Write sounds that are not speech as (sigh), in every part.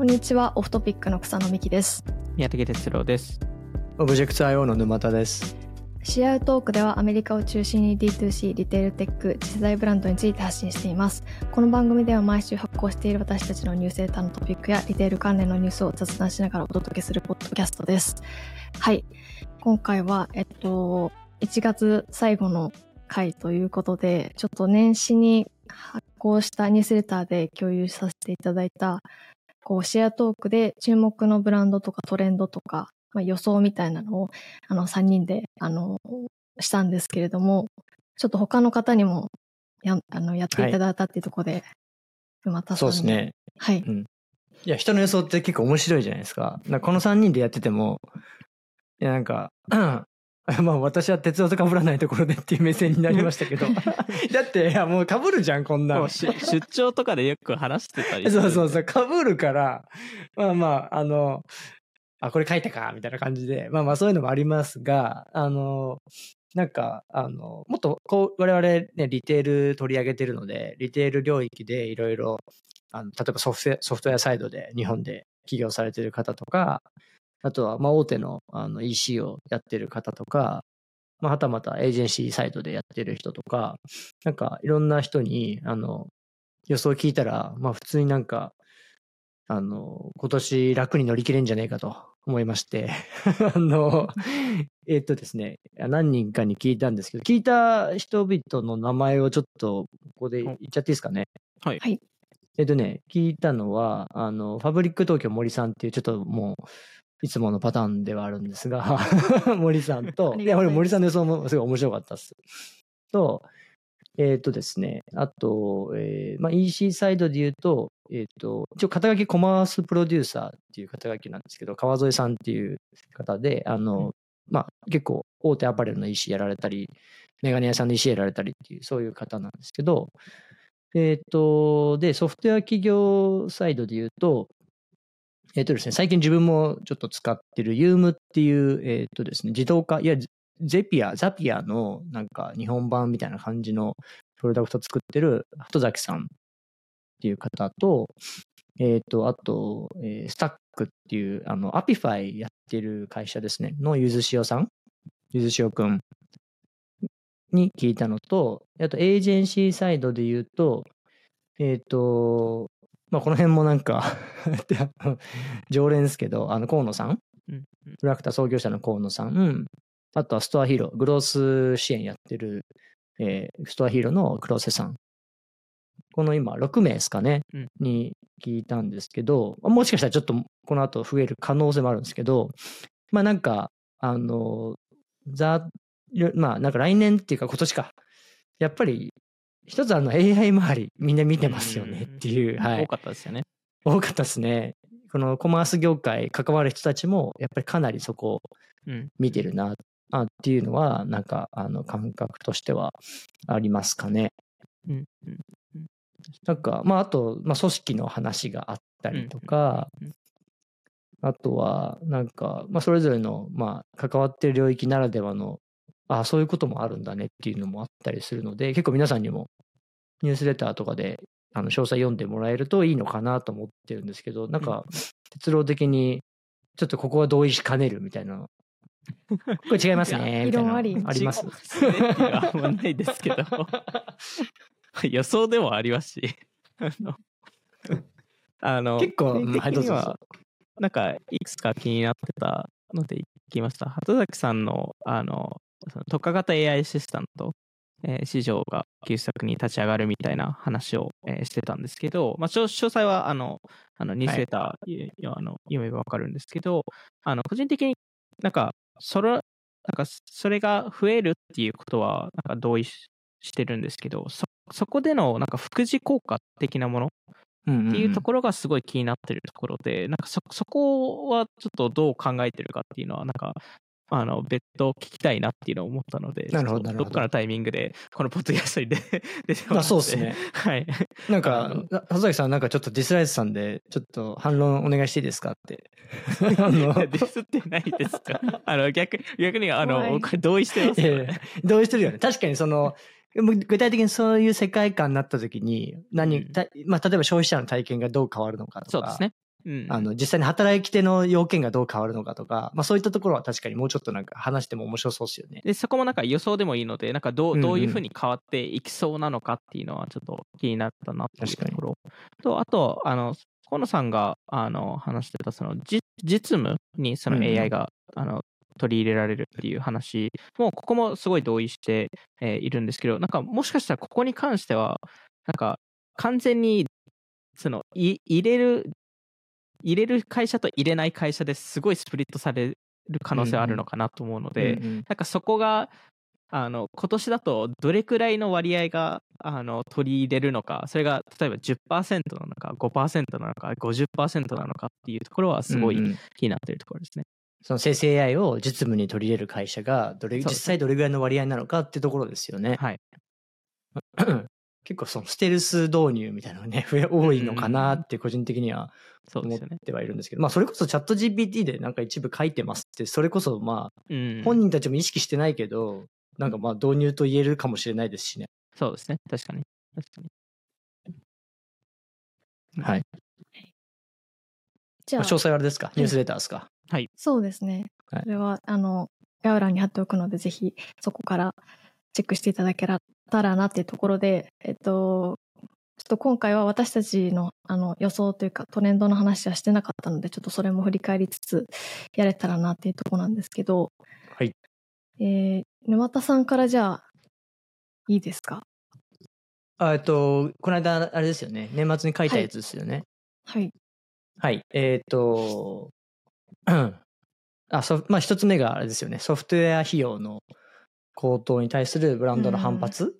こんにちは、オフトピックの草野美希です。宮武哲郎です。オブジェクト IO の沼田です。シェアトークではアメリカを中心に D2C、リテールテック、次世代ブランドについて発信しています。この番組では毎週発行している私たちのニュースレターのトピックやリテール関連のニュースを雑談しながらお届けするポッドキャストです。はい。今回は、えっと、1月最後の回ということで、ちょっと年始に発行したニュースレターで共有させていただいた、こう、シェアトークで注目のブランドとかトレンドとか、まあ、予想みたいなのを、あの、3人で、あの、したんですけれども、ちょっと他の方にもや、あの、やっていただいたっていうところで、沼田さんにそうです。ね。はい。いや、人の予想って結構面白いじゃないですか。だからこの3人でやってても、いや、なんか、(laughs) まあ私は鉄道と被らないところでっていう目線になりましたけど。(laughs) だって、いや、もう被るじゃん、こんなの。(laughs) 出張とかでよく話してたりするそうそうそう、被るから、まあまあ、あの、あ、これ書いたか、みたいな感じで、まあまあそういうのもありますが、あの、なんか、あの、もっと、こう、我々ね、リテール取り上げてるので、リテール領域でいろいろ、あの、例えばソフトウェア、ソフトウェアサイドで日本で起業されてる方とか、あとは、まあ大手のあの EC をやってる方とか、まあはたまたエージェンシーサイドでやってる人とか、なんかいろんな人に、あの、予想聞いたら、まあ普通になんか、あの、今年楽に乗り切れんじゃねえかと思いまして、(laughs) あの、えっとですね、何人かに聞いたんですけど、聞いた人々の名前をちょっとここで言っちゃっていいですかね？はい。はい。えっとね、聞いたのは、あの、ファブリック東京森さんっていう、ちょっともう、いつものパターンではあるんですが、(laughs) 森さんといや、俺森さんの予想もすごい面白かったっす。と、えっ、とですね、あと、えーまあ、EC サイドで言うと、えっ、と、一応肩書きコマースプロデューサーっていう肩書きなんですけど、川添さんっていう方で、あの、まあ、結構大手アパレルの EC やられたり、メガネ屋さんの EC やられたりっていう、そういう方なんですけど、えっ、と、で、ソフトウェア企業サイドで言うと、えっ、とですね、最近自分もちょっと使ってる UM っていう、えっ、とですね、自動化、いや、Zapier、Zapier のなんか日本版みたいな感じのプロダクト作ってる鳩崎さんっていう方と、えっ、と、あと、えー Stack っていう、あの、 Appify やってる会社ですね、のゆずしおさん、ゆずしおくんに聞いたのと、あと、エージェンシーサイドで言うと、えっ、と、まあ、この辺もなんか (laughs) 常連ですけど、あの、河野さん？うんうん。プラクタ創業者の河野さん、あとはストアヒーロー、グロース支援やってる、えーストアヒーローの黒瀬さん。この今、6名ですかね、うん。に聞いたんですけど、もしかしたらちょっとこの後増える可能性もあるんですけど、まあなんか、あの、ざ、まあなんか来年っていうか今年か、やっぱり一つあの AI 周りみんな見てますよねっていう、はい多。かったですよね。多かったですね。このコマース業界関わる人たちも、やっぱりかなりそこをうん。見てるな、あっていうのは、なんか、あの、感覚としてはありますかね。うん。うんなんか、まあ、あと、まあ、組織の話があったりとかうんうん、あとは、なんか、まあ、それぞれの、まあ、関わってる領域ならではの、ああ、そういうこともあるんだねっていうのもあったりするので、結構皆さんにもニュースレターとかで、あの、詳細読んでもらえるといいのかなと思ってるんですけど、なんか、鉄道的に、ちょっとここは同意しかねるみたいな。これ違いますね。(laughs) みたいなありあります違うですねっていうのはあんまないですけど。(laughs) 予想でもありますし。あの、結構、はい、どうぞ。なんか、いくつか気になってたので、聞きました。鳩崎さんの、あの、その特化型 AI アシスタント、えー市場が急速に立ち上がるみたいな話を、えーしてたんですけど、まあ、詳詳細は、あの、あのニュースレター、いあの読めばわかるんですけど、あの、個人的になんか、それ、なんか、それが増えるっていうことは、なんか同意ししてるんですけど、そ、そこでの、なんか、副次効果的なものうんっていうとろ。ころがすごい気になってるところで、なんかそ、そこはちょっとどう考えてるかっていうのは、なんか、あの、別途聞きたいなっていうのを思ったので、なるほどどどっかのタイミングで、このポッドキャストに出 (laughs) 出てもらって。あそうっすね。はい。なんかあの、な鳩崎さんなんかちょっとディスライスさんで、ちょっと反論お願いしていいですかって。(laughs) ディスってないですかあの、逆、逆に、あの、これ同意してますよね。同意してるよね。確かにその、具体的にそういう世界観になった時に、何、うんたまあ、例えば消費者の体験がどう変わるのかとか、そうですね。うんあの、実際に働き手の要件がどう変わるのかとか、まあそういったところは確かにもうちょっとなんか話しても面白そうですよね。で、そこもなんか予想でもいいので、なんかどうどういうふうに変わっていきそうなのかっていうのはちょっと気になったなっていうところ。と、あと、あの、河野さんがあの話してた、そのじ実務にそのうんうん AI が、あの取り入れられるっていう話も、ここもすごい同意して、えーいるんですけど、なんかもしかしたらここに関しては、なんか完全にそのい入れる、入れる会社と入れない会社ですごいスプリットされる可能性あるのかなと思うので、うんうんなんかそこが、あの、今年だとどれくらいの割合が、あの、取り入れるのか、それが例えば10%なのか、5%なのか、50%なのかっていうところはすごいうんうん気になっているところですね。その生成 AI を実務に取り入れる会社が、どれ、実際どれぐらいの割合なのかっていうところですよね。はい。(clears throat) 結構そのステルス導入みたいなのがね、(laughs) 増え多いのかなって個人的には思っそうですよね。てはいるんですけど、まあそれこそチャット GPT でなんか一部書いてますって、それこそまあうん。本人たちも意識してないけど、なんかまあ導入と言えるかもしれないですしね。そうですね。確かに。確かに。はい。じゃあまあ、詳、細はあれですか？ニュースレターですか、そうですね。はいそれは、あの、概要欄に貼っておくので、ぜひそこからチェックしていただけたらなっていうところで、えっと、ちょっと今回は私たちのあの予想というかトレンドの話はしてなかったので、ちょっとそれも振り返りつつやれたらなっていうところなんですけど、はい。えー、沼田さんからじゃあ、いいですか？あえっと、この間あれですよね。年末に書いたやつですよね。はい。はい。えっ、と、う (clears throat) んあ、そまあ一つ目があれですよね。ソフトウェア費用の高騰に対するブランドの反発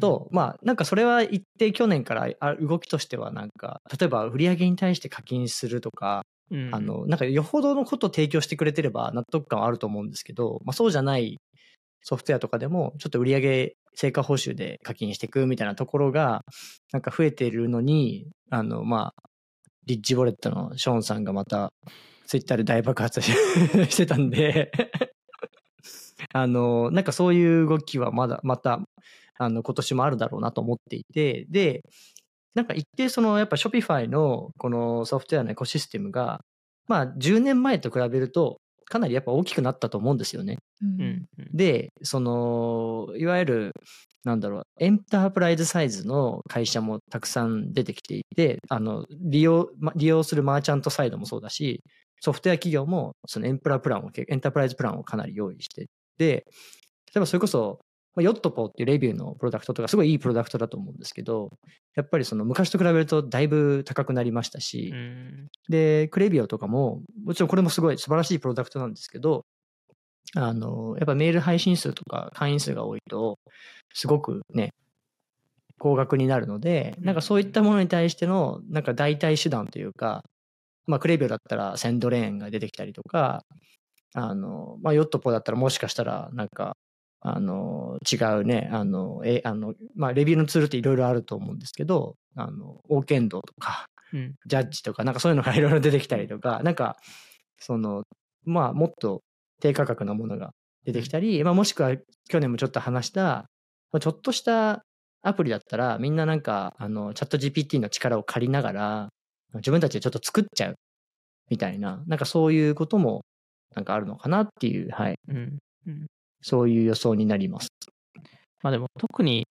と、まあなんかそれは一定去年からあ動きとしてはなんか、例えば売上に対して課金するとか、うん。あ、の、なんかよほどのことを提供してくれてれば納得感はあると思うんですけど、まあそうじゃないソフトウェアとかでも、ちょっと売上成果報酬で課金していくみたいなところが、なんか増えているのに、あの、まあ、リッジウォレットのショーンさんがまた、ツイッターで大爆発し (laughs) してたんで、(laughs) あの、なんかそういう動きはまだ、また、あの、今年もあるだろうなと思っていて、で、なんか一定その、やっぱ Shopify のこのソフトウェアのエコシステムが、まあ10年前と比べると、かなりやっぱ大きくなったと思うんですよね。うんうん。で、その、いわゆる、なんだろう、エンタープライズサイズの会社もたくさん出てきていて、あの、利用、ま利用するマーチャントサイドもそうだし、ソフトウェア企業もそのエンプラプランを、エンタープライズプランをかなり用意してで、例えばそれこそ、まあヨットポーっていうレビューのプロダクトとかすごいいいプロダクトだと思うんですけど、やっぱりその昔と比べるとだいぶ高くなりましたし、うん。で、クレビオとかも、もちろんこれもすごい素晴らしいプロダクトなんですけど、あの、やっぱメール配信数とか会員数が多いと、すごくね、高額になるので、なんかそういったものに対しての、なんか代替手段というか、まあクレビオだったらセンドレーンが出てきたりとか、あの、まあヨットポだったらもしかしたら、なんか、あの、違うね、あの、え、あの、まあレビューのツールっていろいろあると思うんですけど、あの、オーケンドとか、うん。ジャッジとか、なんかそういうのがいろいろ出てきたりとか、なんか、その、まあ、もっと低価格なものが出てきたり、まあ、もしくは去年もちょっと話した、まあ、ちょっとしたアプリだったら、みんななんか、あの、チャット GPT の力を借りながら、自分たちでちょっと作っちゃう、みたいな、なんかそういうことも、なんかあるのかなっていう、はい、うん。そういう予想になります。まあでも特に、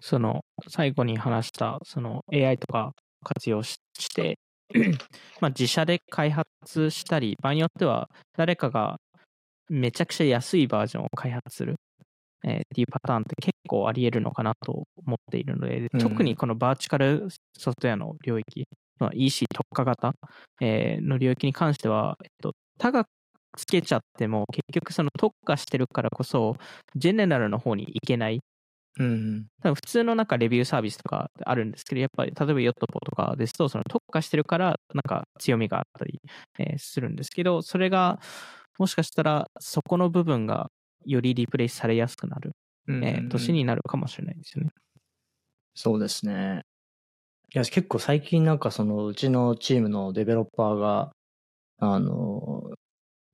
その、最後に話した、その AI とか活用しして、(clears throat) まあ自社で開発したり、場合によっては誰かがめちゃくちゃ安いバージョンを開発する、えーっていうパターンって結構あり得るのかなと思っているので、うん特にこのバーチカルソフトウェアの領域、まあ EC 特化型、えーの領域に関しては、えっと、つけちゃっても、結局その特化してるからこそ、ジェネラルの方に行けない。うん。多分普通のなんかレビューサービスとかあるんですけど、やっぱり例えばヨットポとかですと、その特化してるからなんか強みがあったり、えーするんですけど、それがもしかしたらそこの部分がよりリプレイスされやすくなる、うんえー年になるかもしれないですよね。そうですね。いや、結構最近なんかそのうちのチームのデベロッパーが、あの、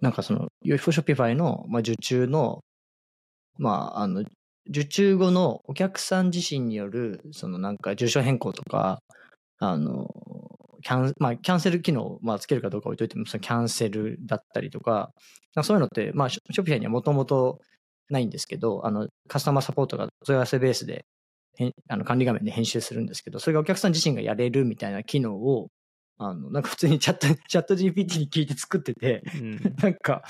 なんかその、ヨイフ Shopify の、まあ、受注の、まあ、あの、受注後のお客さん自身による、そのなんか住所変更とか、あの、キャン、まあ、キャンセル機能を、まあ、つけるかどうか置いといても、そのキャンセルだったりとか、まあそういうのって、まあ、 Shopify にはもともとないんですけど、あの、カスタマーサポートが問い合わせベースで、あの管理画面で編集するんですけど、それがお客さん自身がやれるみたいな機能を、あの、なんか普通にチャット、(laughs) チャット GPT に聞いて作ってて、うん。(laughs) なんか、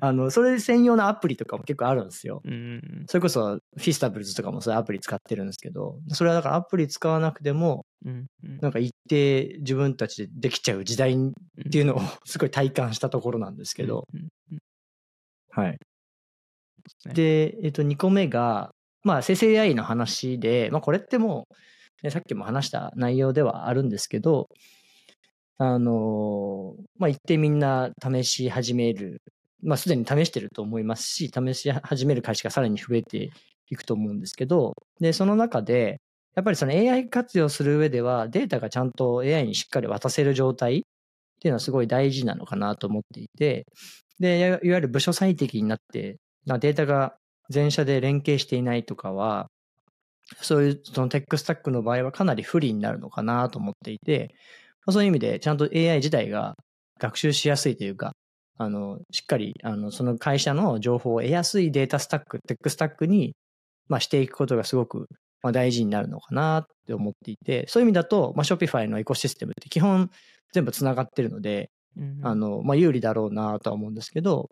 あの、それ専用のアプリとかも結構あるんですよ。うん。それこそ、 Feastables とかもそういうアプリ使ってるんですけど、それはだからアプリ使わなくても、うん。うんなんか一定自分たちでできちゃう時代っていうのを (laughs) すごい体感したところなんですけど、はい。ねで、えっと、2個目が、まあ、生成 AI の話で、まあ、これってもう、ね、さっきも話した内容ではあるんですけど、あのまあ、一定みんな試し始める、まあ、すでに試してると思いますし、試し始める会社がさらに増えていくと思うんですけど、で、その中で、やっぱりその AI 活用する上では、データがちゃんと AI にしっかり渡せる状態っていうのはすごい大事なのかなと思っていて、で、いわゆる部署最適になって、データが全社で連携していないとかは、そういうその tech stack の場合はかなり不利になるのかなと思っていて、そういう意味でちゃんと AI 自体が学習しやすいというか、あの、しっかり、あの、その会社の情報を得やすい data stack、tech stack に、まあ、していくことがすごく、まあ、大事になるのかなって思っていて、そういう意味だと、まあ、Shopify のエコシステムって基本全部つながってるので、うんあの、まあ、有利だろうなとは思うんですけど、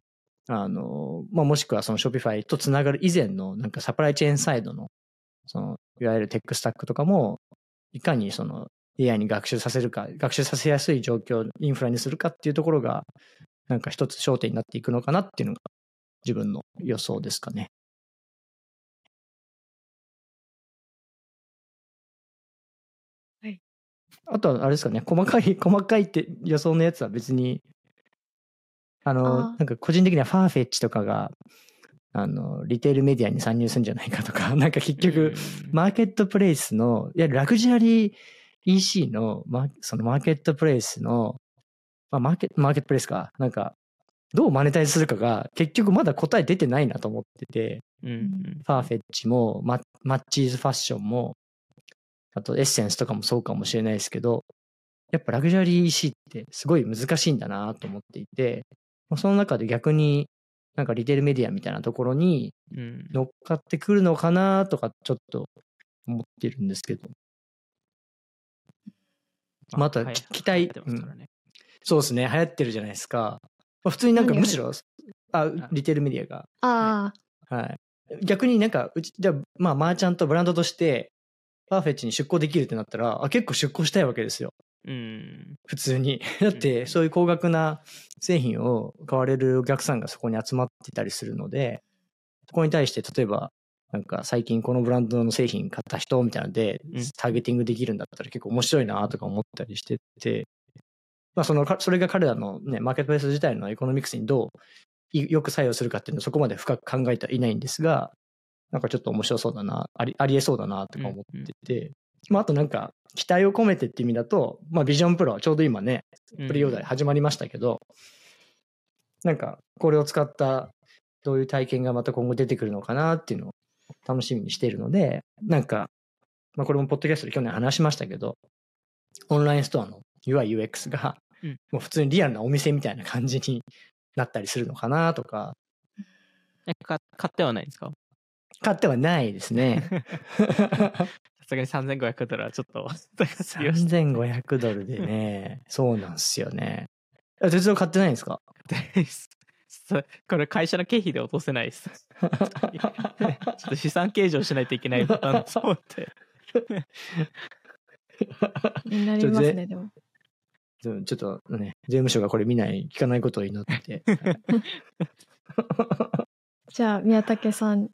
あの、まあ、もしくはその Shopify とつながる以前のなんかサプライチェーンサイドの、その、いわゆるテックスタックとかも、いかにその AI に学習させるか、学習させやすい状況、インフラにするかっていうところが、なんか一つ焦点になっていくのかなっていうのが自分の予想ですかね。はい。あとはあれですかね、細かい、(laughs) 細かいって予想のやつは別に、あの、あーなんか個人的にはファーフェッチとかが、あの、リテールメディアに参入するんじゃないかとか、(laughs) なんか結局、うんマーケットプレイスの、いや、ラグジュアリー EC の、ま、そのマーケットプレイスの、まあ、マーケマーケットプレイスか、なんか、どうマネタイズするかが、結局まだ答え出てないなと思ってて、うんうん。ファーフェッチも、ママッチーズファッションも、あとエッセンスとかもそうかもしれないですけど、やっぱラグジュアリー EC ってすごい難しいんだなと思っていて、まあその中で逆になんかリテールメディアみたいなところにうん。乗っかってくるのかなとかちょっと思ってるんですけど。またはいき期待流行ってますからねそうですね、流行ってるじゃないですか。まあ普通になんか何むしろ、あ、リテールメディアが。あはい。逆になんか、うち、じゃあ、まあ、マーチャントブランドとして、 Farfetch に出稿できるってなったら、あ、結構出稿したいわけですよ。うん普通に。だって、そういう高額な製品を買われるお客さんがそこに集まってたりするので、そこに対して、例えば、なんか最近このブランドの製品買った人みたいなのでうん、ターゲティングできるんだったら結構面白いなとか思ったりしてて、まあその、かそれが彼らのね、マーケットプレイス自体の economics にどういよく作用するかっていうのをそこまで深く考えてはいないんですが、なんかちょっと面白そうだな、あり、ありえそうだなとか思ってて、まああとなんか期待を込めてって意味だと、まあビジョンプロはちょうど今ね、プレイオーダー始まりましたけど、なんかこれを使ったどういう体験がまた今後出てくるのかなっていうのを楽しみにしているので、なんか、まあこれもポッドキャストで去年話しましたけど、オンラインストアの UI、UX がうん。もう普通にリアルなお店みたいな感じになったりするのかなとか、買ってはないんですか？買ってはないですね。(laughs) さすがに3500ドルはちょっと高すぎました3500ドルで (laughs) ね、そうなんですよね。あ鉄道買ってないんですか？そこれ会社の経費で落とせないです。ちょっと資産計上しないといけないパターンだと思って。なりますね、でも。うんちょっとね、税務署がこれ見ない、聞かないことを祈って。(laughs) じゃあ、宮武さん。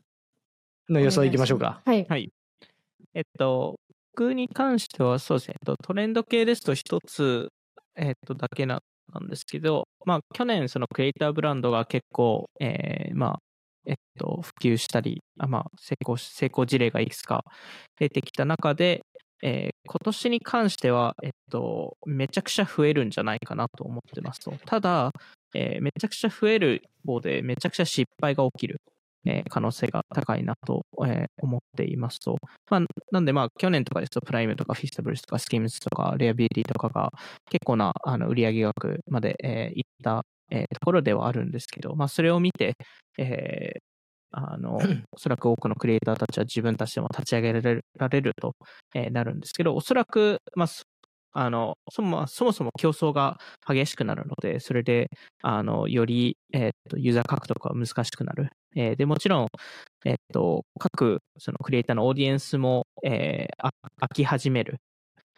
の予想いきましょうか。はい。はい。えっと、僕に関してはそうですね、えっと、トレンド系ですと一つ、えっと、だけななんですけど、まあ、去年、そのクリエイターブランドが結構、えーまあ、えっと、普及したり、あまあ、成功、成功事例がいくつか出てきた中で、えー今年に関しては、えっと、めちゃくちゃ増えるんじゃないかなと思ってますと。ただ、えーめちゃくちゃ増える方で、めちゃくちゃ失敗が起きる。えー可能性が高いなと、えー思っていますと。まあ、なんでまあ去年とかですとプライムとかフィスタブルスとかスキームズとかレアビリティとかが結構なあの売上額まで、えーいった、えーところではあるんですけど、まあそれを見て、えーあの、(clears throat) おそらく多くのクリエイターたちは自分たちでも立ち上げられると、えーなるんですけど、おそらく、まあ、そあのそもそもそも競争が激しくなるので、それであのより、えーっとユーザー獲得は難しくなる。えーでもちろん、えーっと各そのクリエイターのオーディエンスも、えーあ飽き始める。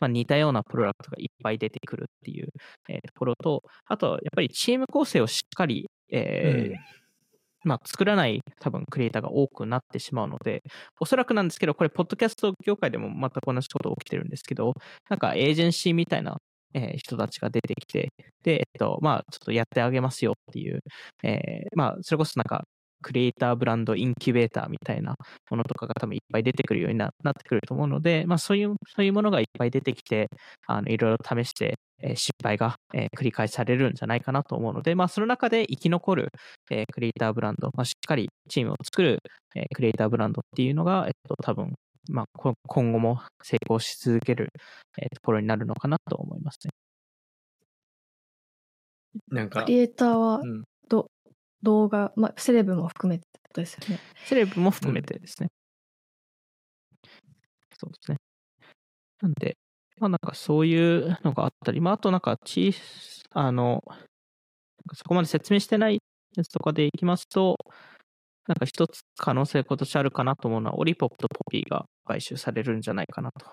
まあ、似たようなプロダクトがいっぱい出てくるっていう、えーところと、あと、やっぱりチーム構成をしっかり、えーまあ、作らない多分クリエイターが多くなってしまうので、おそらくなんですけど、これ、ポッドキャスト業界でも全く同じこと起きてるんですけど、なんかエージェンシーみたいな、えー人たちが出てきて、で、えっと、まあ、ちょっとやってあげますよっていう、えーまあ、それこそなんか、クリエイターブランドインキュベーターみたいなものとかが多分いっぱい出てくるようにななってくると思うので、まあ、そういう、そういうものがいっぱい出てきて、あのいろいろ試して、えー失敗が、えー繰り返されるんじゃないかなと思うので、まあ、その中で生き残る、えークリエイターブランド、まあ、しっかりチームを作る、えークリエイターブランドっていうのが、えっと、多分、まあ、こ今後も成功し続ける、えーところになるのかなと思いますね。なんかク、リエイターはうんど、動画、まあ、セレブも含めてってことですよね。セレブも含めてですね。そうですね。なんで、まあなんかそういうのがあったり、まああとなんか小さ、あの、なんかそこまで説明してないやつとかでいきますと、なんか一つ可能性今年あるかなと思うのは、オリポップとポピーが買収されるんじゃないかなと。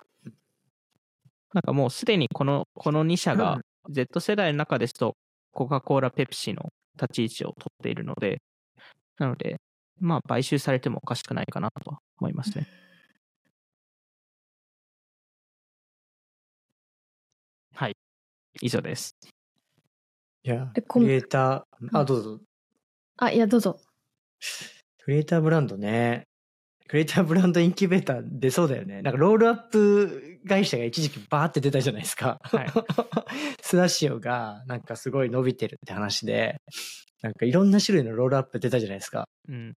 なんかもうすでにこの、この2社が Z 世代の中ですと、コカ・コーラ、ペプシの立ち位置を取っているので、なので、まあ、買収されてもおかしくないかなとは思いますね。(laughs) はい。以上です。いやえ、こんクリエイター、あ、うんどうぞ。あ、いや、どうぞ。クリエイターブランドね。クリエイターブランドインキュベーター出そうだよね。なんかロールアップ会社が一時期バーって出たじゃないですか。はい (laughs) スダシオがなんかすごい伸びてるって話で、なんかいろんな種類のロールアップ出たじゃないですか。うん。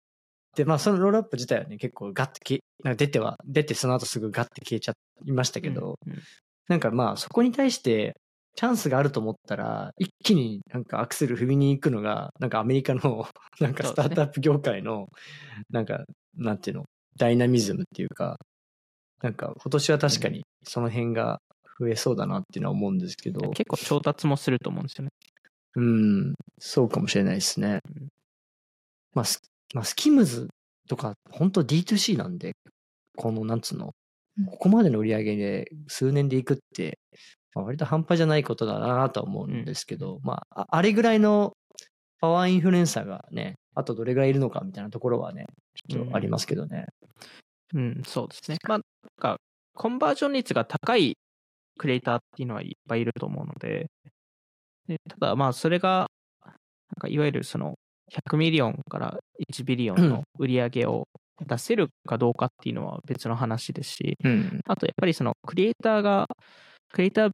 で、まあそのロールアップ自体はね、結構ガッてき、なんか出ては、出てその後すぐガッて消えちゃいましたけど、うん、なんかまあそこに対してチャンスがあると思ったら、一気になんかアクセル踏みに行くのが、なんかアメリカのなんかスタートアップ業界の、なんか、なんていうの、ダイナミズムっていうか、なんか今年は確かにその辺が増えそうだなっていうのは思うんですけど、結構調達もすると思うんですよね。うん、そうかもしれないですねうん。まあ、スまあ、スキムズとか、本当 D2C なんで、この、なんつうのうん、ここまでの売り上げで数年でいくって、まあ、割と半端じゃないことだなとは思うんですけど、まあ、ああれぐらいのパワーインフルエンサーがね、あとどれぐらいいるのかみたいなところはね、ちょっとありますけどね。うん、そうですね。まあ、なんか、コンバージョン率が高いクリエイターっていうのはいっぱいいると思うので、でただ、まあ、それが、なんか、いわゆるその、100 million から1 billion の売り上げを出せるかどうかっていうのは別の話ですし、うん。あとやっぱりそのクリエイターが、クリエイター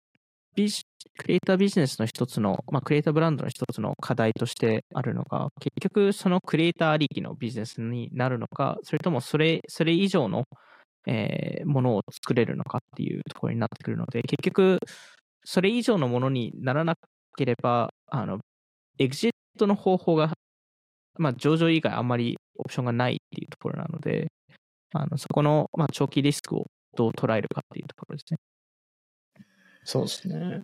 ビジクリエイタービジネスの一つの、まあ、クリエイターブランドの一つの課題としてあるのが、結局そのクリエイターありきのビジネスになるのか、それともそれそれ以上の、えーものを作れるのかっていうところになってくるので、結局、それ以上のものにならなければ、あの、エグジットの方法が、まあ、上場以外あんまりオプションがないっていうところなので、あのそこの、まあ、長期リスクをどう捉えるかっていうところですね。そうですね。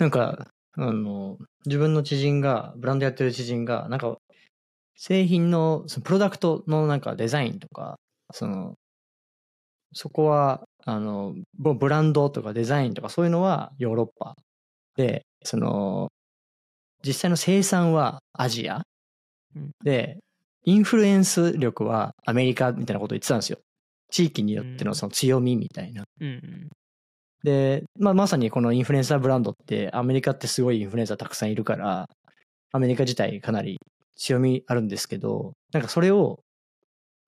なんか、あの、自分の知人が、ブランドやってる知人が、なんか、製品の、そのプロダクトのなんかデザインとか、その、そこは、あの、ブブランドとかデザインとかそういうのはヨーロッパで、その、実際の生産はアジアうんで、インフルエンス力はアメリカみたいなことを言ってたんですよ。地域によってのその強みみたいな。うんうん。で、まあ、まさにこのインフルエンサーブランドってアメリカってすごいインフルエンサーたくさんいるから、アメリカ自体かなり強みあるんですけど、なんかそれを、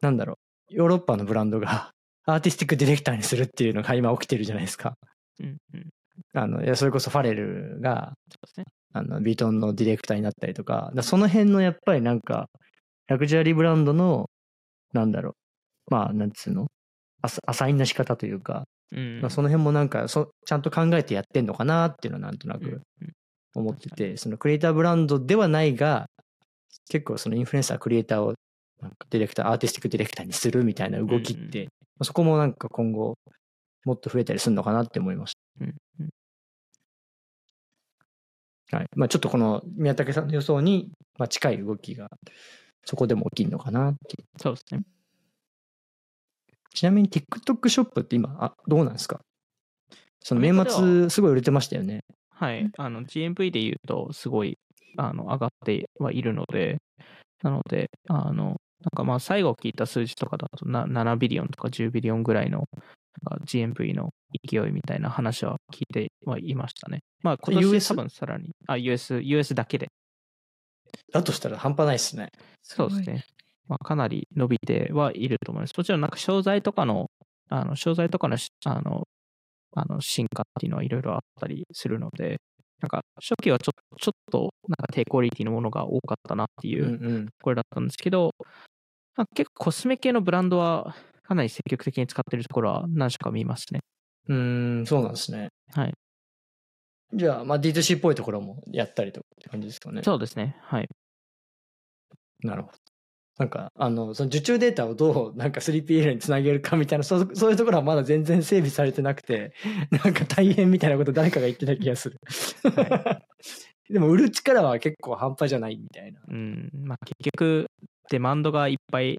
なんだろう、ヨーロッパのブランドが (laughs) アーティスティックディレクターにするっていうのが今起きてるじゃないですか。うんうん。あの、いやそれこそファレルが、そうですね。あの、ビートンのディレクターになったりとか、その辺のやっぱりなんか、ラグジュアリーブランドの、なんだろう、まあ、なんつうのアサインの仕方というか、うんまあ、その辺もなんかそ、ちゃんと考えてやってんのかなっていうのはなんとなうんうくん思って確かて、そのクリエイターブランドではないが、結構そのインフルエンサー、クリエイターをなんかディレクター、アーティスティックディレクターにするみたいな動きって、うんまあそこもなんか今後、もっと増えたりするのかなって思いましうんうんた。はい。まあちょっとこの宮武さんの予想に、まあ、近い動きが、そこでも起きるのかなっていう。そうですね。ちなみに TikTok ショップって今、あ、どうなんですか？その年末すごい売れてましたよね。はい。あの、GMV で言うと、すごい、あの、上がってはいるので、なので、あの、なんかまあ、最後聞いた数字とかだとな、7ビリオンとか10ビリオンぐらいの、GMV の勢いみたいな話は聞いてはいましたね。まあ、今年 US？多分さらに、あ、US、US だけで。だとしたら半端ないですね。そうですね。まあ、かなり伸びてはいると思います。もちろんなんか商材とかの、あの、商材とかのし、あの、あの、進化っていうのはいろいろあったりするので、なんか初期はちょっと、ちょっと、なんか低クオリティのものが多かったなっていううんうん。これだったんですけど、まあ、結構コスメ系のブランドはかなり積極的に使ってるところは何社か見ますね。うーん、そうなんですね。はい。じゃあ、まあ D2C っぽいところもやったりとかって感じですかね。そうですね。はい。なるほど。なんか、あの、その受注データをどう、なんか 3PL につなげるかみたいな、そうそういうところはまだ全然整備されてなくて、(laughs) なんか大変みたいなこと誰かが言ってた気がする。(laughs) でも売る力は結構半端じゃないみたいな。うん。まあ、結局、デマンドがいっぱい、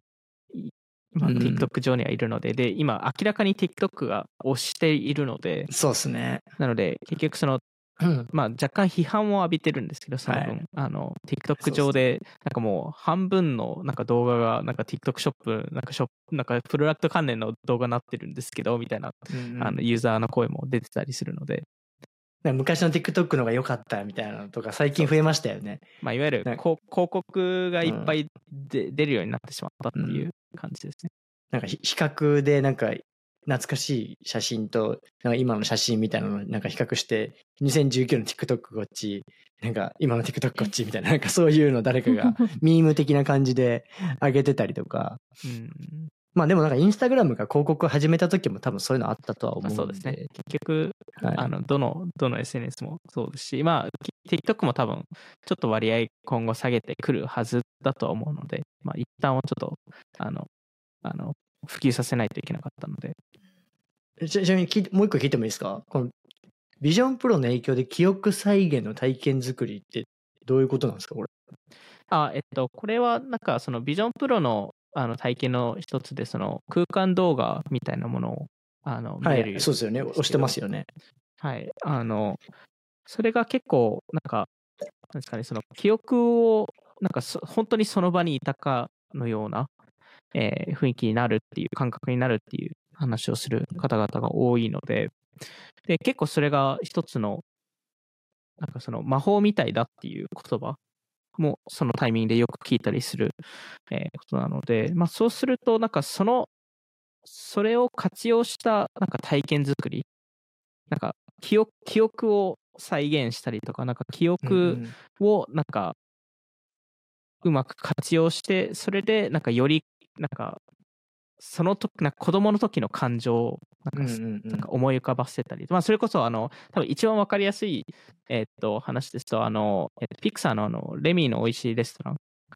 いまあ、うん TikTok 上にはいるので、で、今、明らかに TikTok が推しているので、そうですね。なので、結局その、うん。(clears throat) まあ、若干批判を浴びてるんですけど、その分、はい。あの、TikTok 上で、なんかもう半分のなんか動画が、なんか TikTok ショップ、なんかショップ、なんかプロダクト関連の動画になってるんですけど、みたいな、あの、ユーザーの声も出てたりするので、昔の TikTok の方が良かったみたいなのとか最近増えましたよね。まあ、いわゆる広告がいっぱいで、出るようになってしまったっていう感じですね。なんかひ比較でなんか懐かしい写真となんか今の写真みたいなのをなんか比較して2019の TikTok こっちなんか今の TikTok こっちみたいななんかそういうの誰かが (laughs) ミーム的な感じで上げてたりとかうん。まあでもなんかインスタグラムが広告を始めた時も多分そういうのあったとは思まあ、うそうですね。結局、はいあの、どの、どの SNS もそうですし、まあ、き TikTok も多分、ちょっと割合今後下げてくるはずだとは思うので、まあ、一旦はちょっと、あの、あの、普及させないといけなかったので、ちちなみにもう一個聞いてもいいですか？このビジョンプロの影響で記憶再現の体験作りってどういうことなんですかこれ？あ、えっと、これは、なんか、その、ビジョンプロの、あの、体験の一つで、その、空間動画みたいなものを、あの、見はい、れるようにそうですよね。押してますよね。はい。あの、それが結構、なんか、なんですかね、その記憶を、なんかそ、本当にその場にいたかのような、えー雰囲気になるっていう、感覚になるっていう話をする方々が多いので、で、結構それが一つの、なんかその魔法みたいだっていう言葉もそのタイミングでよく聞いたりする、えーことなので、まあそうすると、なんかその、それを活用したなんか体験作り、なんか記憶記憶を再現したりとか、なんか記うん憶うん。をなんかうまく活用して、それでなんかよりなんかその時なんか子供の時の感情をなんかなんか思い浮かばせたり、まあ、それこそあの多分一番わかりやすい、えーっと話ですとあの、えっとピクサーのあのレミーの美味しいレストラン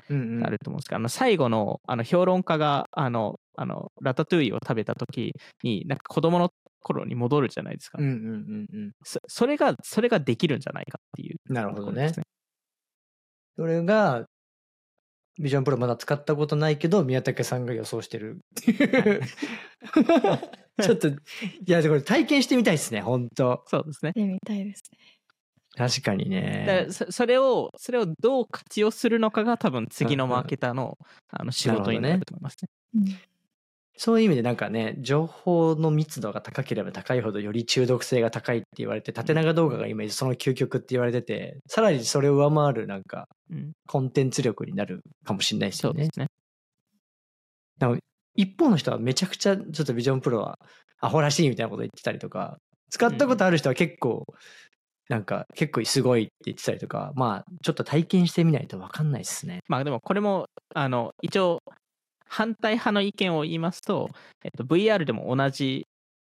うんうんがあると思うんですけど、あの最後のあの評論家があのあのラタトゥイユを食べた時になんか子供の頃に戻るじゃないですか、うんうんうんうん。そそれがそれができるんじゃないかっていうなるほど。ねそれが、ビジョンプロまだ使ったことないけど、宮武さんが予想してる。(laughs) ちょっと、いや、これ体験してみたいですね、本当そうですねでみたいですね。確かにだかねら。そそれをそれをどう活用するのかが多分次のマーケターのあの仕事になると思いますね。うんそういう意味でなんかね、情報の密度が高ければ高いほどより中毒性が高いって言われて、縦長動画が今その究極って言われてて、さらにそれを上回るなんかうん、コンテンツ力になるかもしれないですよねそうで。すね。一方の人はめちゃくちゃちょっとビジョンプロはアホらしいみたいなこと言ってたりとか、使ったことある人は結構なんか結構すごいって言ってたりとか、まあちょっと体験してみないと分かんないですね。まあでもこれも、あの、一応、反対派の意見を言いますと、えっと、VR でも同じ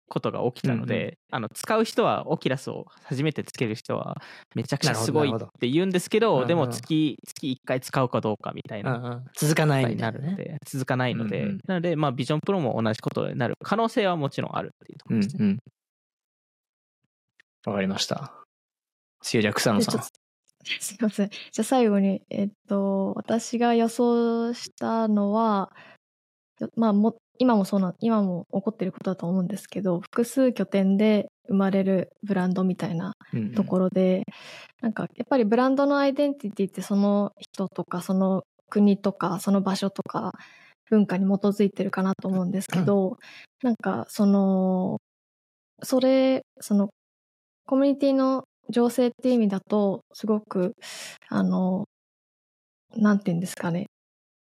ことが起きたので、うんうあの使う人はオキュラスを初めてつける人はめちゃくちゃすごいって言うんですけどでも月月1回使うかどうかみたいな続かないになるので続かないので、うんうんなのでまあビジョンプロも同じことになる可能性はもちろんあるっていうところですね。うんうん。わかりました。次はじゃあ草野さん (laughs) すいません。じゃあ最後に、えっと、私が予想したのは、まあも、今もそうな、今も起こってることだと思うんですけど、複数拠点で生まれるブランドみたいなうんところで、なんかやっぱりブランドのアイデンティティってその人とかその国とかその場所とか文化に基づいてるかなと思うんですけど、(laughs) なんかその、それ、そのコミュニティの情勢っていう意味だと、すごく、あの、なんていうんですかね。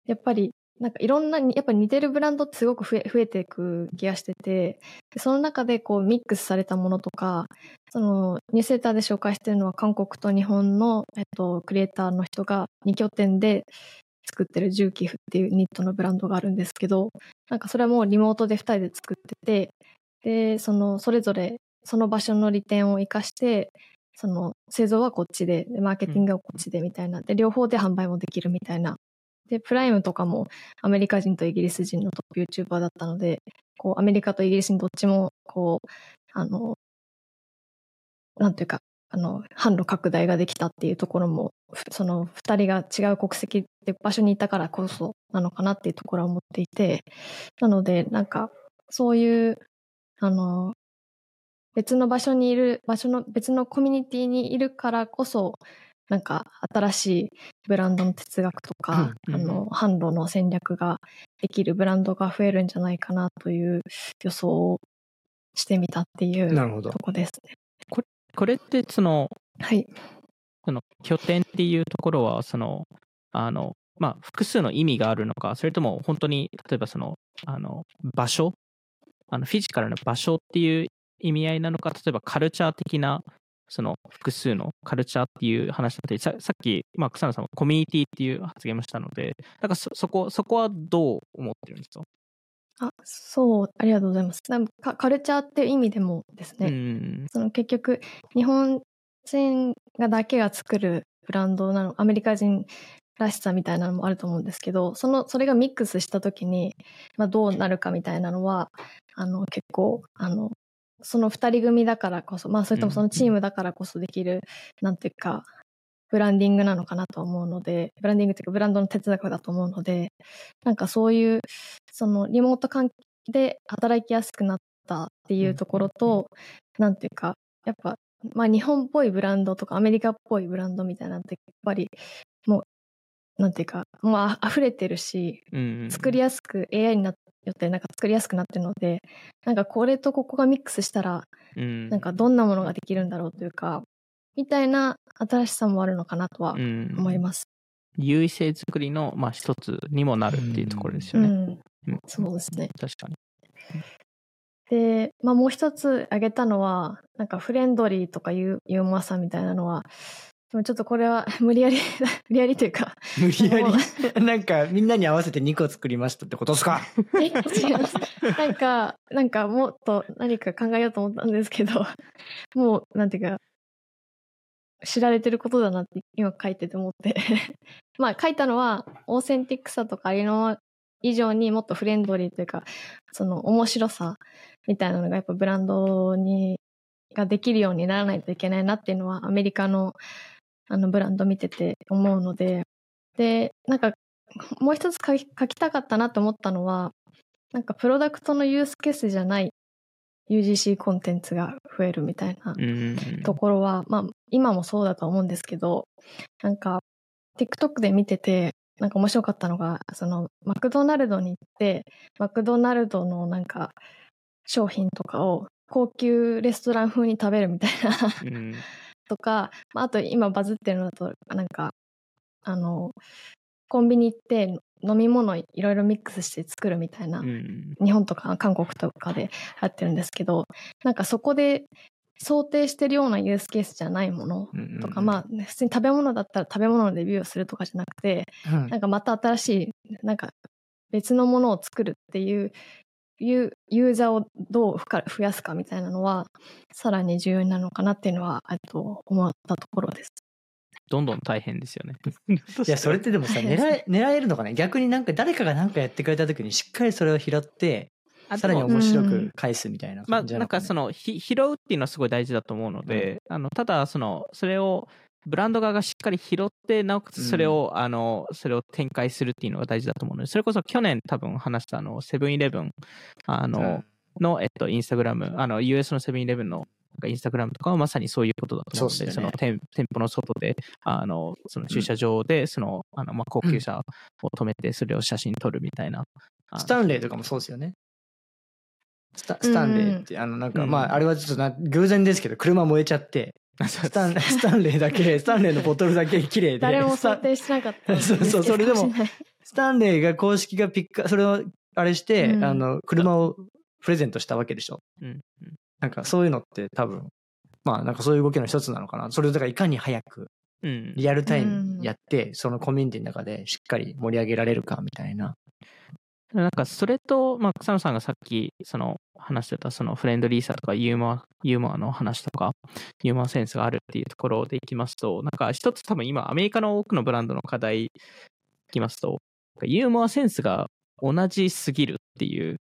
やっぱり、なんかいろんな、やっぱ似てるブランドってすごく増え増えていく気がしてて、その中でこうミックスされたものとか、そのニュースレターで紹介してるのは韓国と日本の、えっと、クリエイターの人が2拠点で作ってるジューキフっていうニットのブランドがあるんですけど、なんかそれはもうリモートで2人で作ってて、で、そのそれぞれその場所の利点を生かして、その製造はこっちで、でマーケティングはこっちでみたいな。で、両方で販売もできるみたいな。で、プライムとかもアメリカ人とイギリス人のトップ YouTuber だったので、こう、アメリカとイギリスにどっちも、こう、あの、なんていうか、あの、販路拡大ができたっていうところも、その二人が違う国籍って場所にいたからこそなのかなっていうところは思っていて、なので、なんか、そういう、あの、別の場所にいる、場所の別のコミュニティにいるからこそ、なんか新しいブランドの哲学とか、うんうんあの、販路の戦略ができるブランドが増えるんじゃないかなという予想をしてみたっていうなるほどと。こですね。これってそのはい。その拠点っていうところはそのあのまあ複数の意味があるのかそれとも本当に例えばそのあの場所？あのフィジカルな場所っていう意味合いなのか例えばカルチャー的なその複数のカルチャーっていう話だったりささっき、まあ、草野さんもコミュニティっていう発言もしたのでだからそそこそこはどう思ってるんですか、あ、そう、ありがとうございます。なんかカルチャーっていう意味でもですね、うん。その結局、日本人がだけが作るブランドなの、アメリカ人らしさみたいなのもあると思うんですけど、その、それがミックスした時に、まあどうなるかみたいなのは、あの、結構、あの、その二人組だからこそ、まあそれともそのチームだからこそできる、なんていうか、ブランディングなのかなと思うので、ブランディングっていうかブランドの哲学だと思うので、なんかそういう、そのリモート関係で働きやすくなったっていうところと、なんていうか、やっぱ、まあ日本っぽいブランドとかアメリカっぽいブランドみたいなのって、やっぱり、もう、なんていうか、もうあ溢れてるし、うん作りやすく、AI になよってなんか作りやすくなってるので、なんかこれとここがミックスしたら、うんなんかどんなものができるんだろうというか、みたいな新しさもあるのかなとはうん思います。優位性作りの、まあ、一つにもなるっていうところですよね。うん、うんそうですね。確かに。で、まあもう一つ挙げたのは、なんかフレンドリーとかユーユーモアさみたいなのは、でもちょっとこれは (laughs) 無理やり、無理やりというか、(laughs) 無理やもり、(laughs) なんかみんなに合わせて2個作りましたってことですか？え違います。なんか、なんかもっと何か考えようと思ったんですけど、もう、なんていうか、知られてることだなって今書いてて思って。まあ書いたのは、オーセンティックさとかありの以上にもっとフレンドリーというか、その面白さみたいなのがやっぱブランドに、ができるようにならないといけないなっていうのはアメリカのあのブランド見てて思うので、で、なんかもう一つ書き書きたかったなと思ったのは、なんかプロダクトのユースケースじゃない UGC コンテンツが増えるみたいなうん。ところは、まあ今もそうだと思うんですけど、なんか TikTok で見てて、なんか面白かったのが、そのマクドナルドに行って、マクドナルドのなんか商品とかを高級レストラン風に食べるみたいなうんとか、まあ、あと今バズってるのだと、なんか、あの、コンビニ行って飲み物いろいろミックスして作るみたいな、うん日本とか韓国とかでやってるんですけど、なんかそこで想定してるようなユースケースじゃないものとか、まあ、普通に食べ物だったら食べ物のレビューをするとかじゃなくて、あ、なんかまた新しい、なんか別のものを作るっていう、ユユーザーをどう増やすかみたいなのは、さらに重要になるのかなっていうのは、と思ったところです。どんどん大変ですよね。(laughs) いや、それってでもさ、狙え、狙えるのかね逆になんか誰かが何かやってくれた時にしっかりそれを拾って、あさらに面白く返すみたいなまあ、感じなのか、ねなんかその、ひ拾うっていうのはすごい大事だと思うので、あの、ただ、その、それを、ブランド側がしっかり拾って、なおかつそれを、あの、それを展開するっていうのが大事だと思うので、それこそ去年多分話したあの、セブンイレブン、あの、の、えっと、インスタグラム、あの、US のセブンイレブンの、なんかインスタグラムとかはまさにそういうことだと思うので、そね。の店店舗の外で、あの、その駐車場で、その、あの、まあ、高級車を止めて、それを写真撮るみたいな。あの。スタンレーとかもそうですよね。スタスタンレーって、あの、なんか、うん。まあ、あれはちょっとな、偶然ですけど、車燃えちゃって、スタン、(laughs) スタンレーだけ、(laughs) スタンレーのボトルだけ綺麗で。誰も想定してなかった (laughs) そうそうそれでもスタンレーが公式がピック、それをあれして、うんあの、車をプレゼントしたわけでしょ。うんうんなんかそういうのって多分、まあなんかそういう動きの一つなのかな。それをだからいかに早く、うん。リアルタイムにやって、そのコミュニティの中でしっかり盛り上げられるかみたいな。なんかそれと、まあ、草野さんがさっきその話してたそのフレンドリーさとかユーモアユーモアの話とかユーモアセンスがあるっていうところでいきますとなんか一つ多分今アメリカの多くのブランドの課題いきますとユーモアセンスが同じすぎるっていう。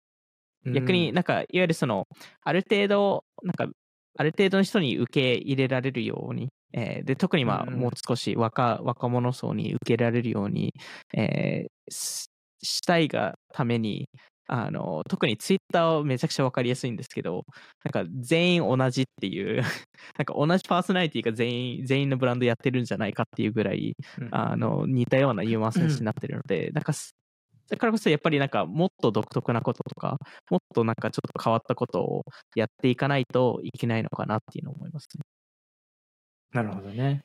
逆になんかいわゆるそのある程度なんかある程度の人に受け入れられるように、えーで特にまあうん。もう少し若若者層に受けられるように、えーししたいがためにあの特にツイッターはめちゃくちゃ分かりやすいんですけどなんか全員同じっていう (laughs) なんか同じパーソナリティが全員全員のブランドやってるんじゃないかっていうぐらいうんあの似たようなユーモアセンスになってるので、なんかすだからこそやっぱりなんかもっと独特なこととかもっとなんかちょっと変わったことをやっていかないといけないのかなっていうのを思いますね。なるほどね。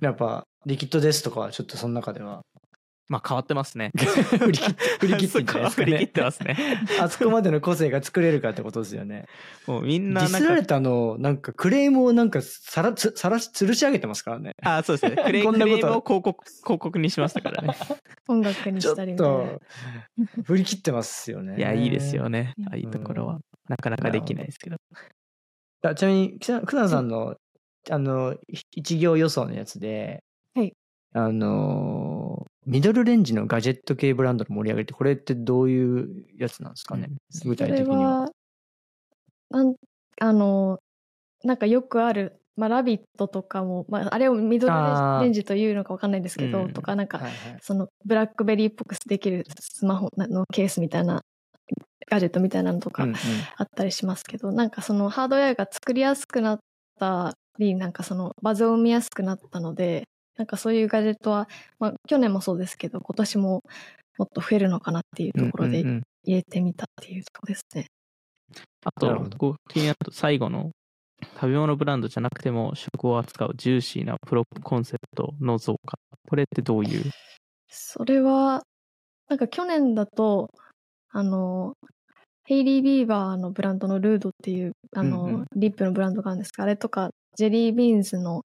やっぱ、リキッドですとかはちょっとその中では、まあ変わってますね。(laughs) 振り切って、振り切ってんじゃないですか振り切ね。ってますね。(laughs) あそこまでの個性が作れるかってことですよね。もうみんデななんか、ィスられたの、なんかクレームをなんかさら、つ、さらし、吊るし上げてますからね。あ、そうですね。(laughs) クレこんなことクレームを広告、広告にしましたからね。音楽にしたりみたいなっ。と、振り切ってますよね。いや、いいですよねうん。ああいうところは。なかなかできないですけど。あちなみに、くなさんの、あの、ひ一行予想のやつで、はい。あの、ミドルレンジのガジェット系ブランドの盛り上げって、これってどういうやつなんですかね、具それ体的には。は、なんあの、なんかよくある、まあ、ラビットとかも、まあ、あれをミドルレンジというのかわかんないんですけど、うんとかなんか、はいはい。そのブラックベリーっぽくできるスマホのケースみたいな、ガジェットみたいなのとかうんうん。あったりしますけど、なんかそのハードウェアが作りやすくなったり、なんかそのバズを生みやすくなったので、なんかそういうガジェットは、まあ去年もそうですけど、今年ももっと増えるのかなっていうところでうんうんうん入れてみたっていうところですね。あとなるほ、どこう気になった最後の食べ物ブランドじゃなくても食を扱うジューシーなプロップコンセプトの増加。これってどういう？それは、なんか去年だと、あの、ヘイリー・ビーバーのブランドの Rhode っていう、あの、うんうんリップのブランドがあるんですが、あれとか、ジェリー・ビーンズの、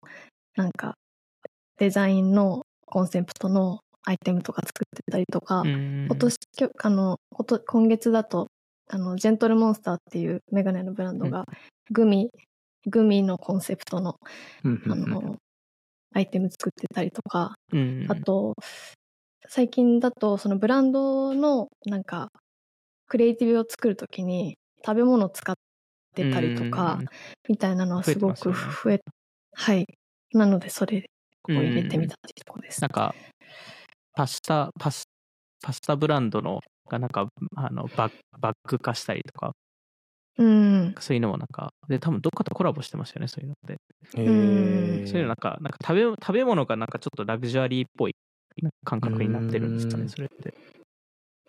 なんか、デザインのコンセプトのアイテムとか作ってたりとか、今今年、あの、今月だと、あの、ジェントルモンスターっていうメガネのブランドが、グミ、グミのコンセプトの、うんうんうん。あの、アイテム作ってたりとか、うんあと、最近だと、そのブランドの、なんか、クリエイティブを作るときに、食べ物を使ってたりとか、みたいなのはすごく増え増え、はい。なので、それを入れてみた。たっていうところです。なんか、パスタ、パス、パスタブランドのがなんか、あの、バッバッグ化したりとか、うん。そういうのもなんか、で、多分どっかとコラボしてましたよね、そういうのって。へうんーそういうのなんか、なんか食べ、食べ物がなんかちょっとラグジュアリーっぽい感覚になってるんですかね、うんそれって。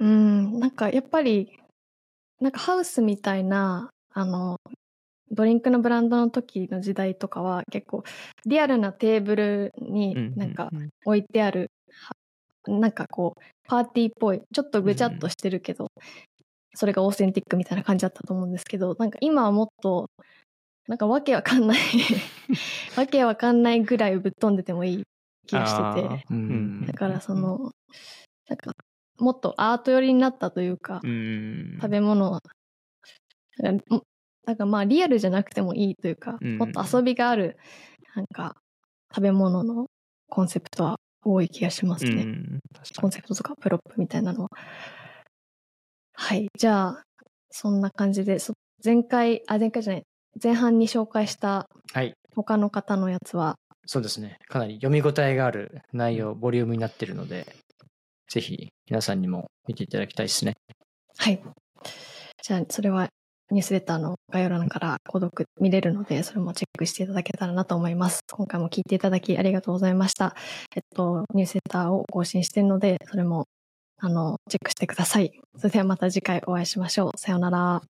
うん。なんか、やっぱり、なんかハウスみたいな、あの、ドリンクのブランドの時の時代とかは結構リアルなテーブルにうんなんかうん置いてある、はなんかこう、パーティーっぽい、ちょっとぐちゃっとしてるけど、それがオーセンティックみたいな感じだったと思うんですけど、なんか今はもっと、なんかわけわかんない (laughs) わけわかんないぐらいぶっ飛んでてもいい気がしてて。うんだからその、なんか、もっとアート寄りになったというか、うん。食べ物は、なんかまあリアルじゃなくてもいいというか、うんもっと遊びがある、なんか、食べ物のコンセプトは多い気がしますね。コンセプトとかプロップみたいなのは。はい。じゃあ、そんな感じで、そ前回、あ、前回じゃない、前半に紹介したはい。他の方のやつは、そうですね。かなり読み応えがある内容、ボリュームになってるので、ぜひ皆さんにも見ていただきたいですね。はい。じゃあ、それはニュースレターの概要欄から購読見れるので、それもチェックしていただけたらなと思います。今回も聞いていただきありがとうございました。えっと、ニュースレターを更新しているので、それも、あの、チェックしてください。それではまた次回お会いしましょう。さようなら。